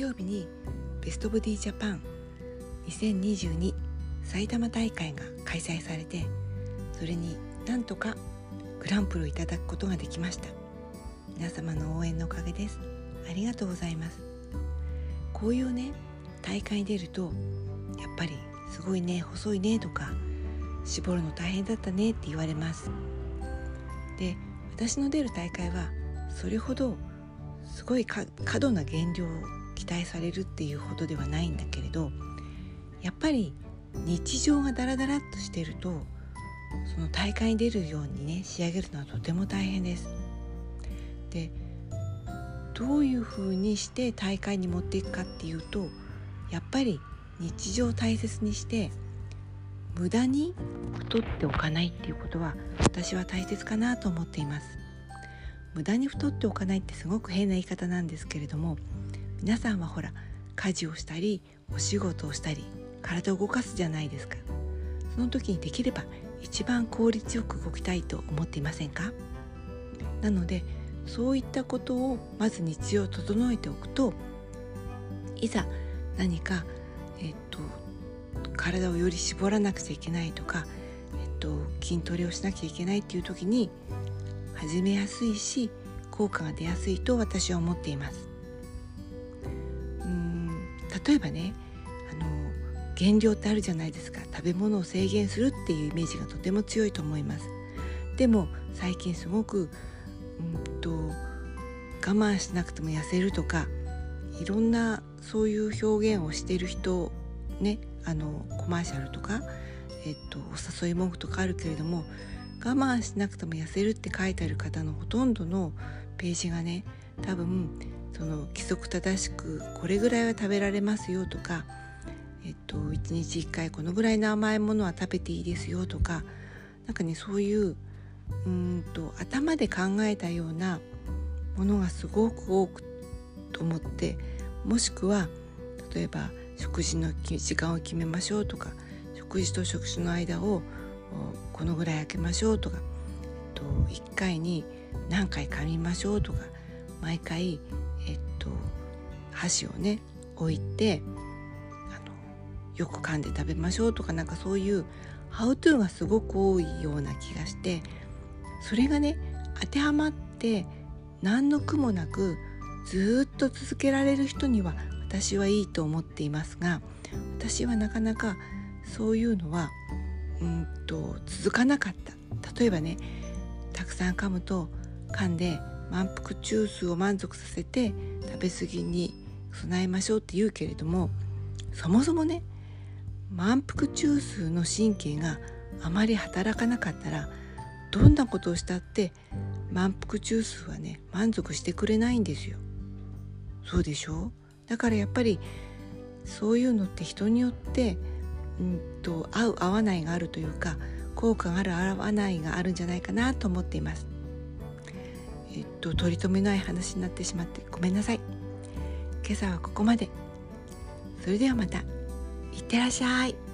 日曜日にベストボディジャパン2022埼玉大会が開催されてそれになんとかグランプリをいただくことができました。皆様の応援のおかげです。ありがとうございます。こういうね大会に出るとやっぱりすごいね細いねとか絞るの大変だったねって言われます。で私の出る大会はそれほどすごい過度な減量を期待されるっていうほどではないんだけれどやっぱり日常がダラダラっとしてるとその大会に出るようにね仕上げるのはとても大変です。でどういうふうにして大会に持っていくかっていうとやっぱり日常を大切にして無駄に太っておかないっていうことは私は大切かなと思っています無駄に太っておかないってすごく変な言い方なんですけれども皆さんはほら家事をしたりお仕事をしたり体を動かすじゃないですかその時にできれば一番効率よく動きたいと思っていませんか？なのでそういったことをまず日常を整えておくといざ何か、えっと、体をより絞らなくちゃいけないとか、えっと、筋トレをしなきゃいけないっていう時に始めやすいし効果が出やすいと私は思っています。例えばねあの減量ってあるじゃないですか食べ物を制限するっていうイメージがとても強いと思います。でも最近すごくうんと我慢しなくても痩せるとかいろんなそういう表現をしている人ねあのコマーシャルとか、えっと、お誘い文句とかあるけれども我慢しなくても痩せるって書いてある方のほとんどのページがね多分その規則正しくこれぐらいは食べられますよとか、えっと、1日1回このぐらいの甘いものは食べていいですよとか何かねそういううんと頭で考えたようなものがすごく多くと思ってもしくは例えば食事の時間を決めましょうとか食事と食事の間をこのぐらい空けましょうとか、えっと、1回に何回噛みましょうとか毎回、えっと、箸をね置いてあのよく噛んで食べましょうとかなんかそういうハウトゥーがすごく多いような気がしてそれがね当てはまって何の苦もなくずっと続けられる人には私はいいと思っていますが私はなかなかそういうのはうんと続かなかった。例えばねたくさん噛むと噛んで満腹中枢を満足させて食べ過ぎに備えましょうって言うけれどもそもそもね満腹中枢の神経があまり働かなかったらどんなことをしたって満腹中枢はね満足してくれないんですよ。そうでしょ？だからやっぱりそういうのって人によってうんと合う合わないがあるというか効果がある合わないがあるんじゃないかなと思っています。えっと取り留めない話になってしまってごめんなさい。今朝はここまで。それではまた。いってらっしゃい。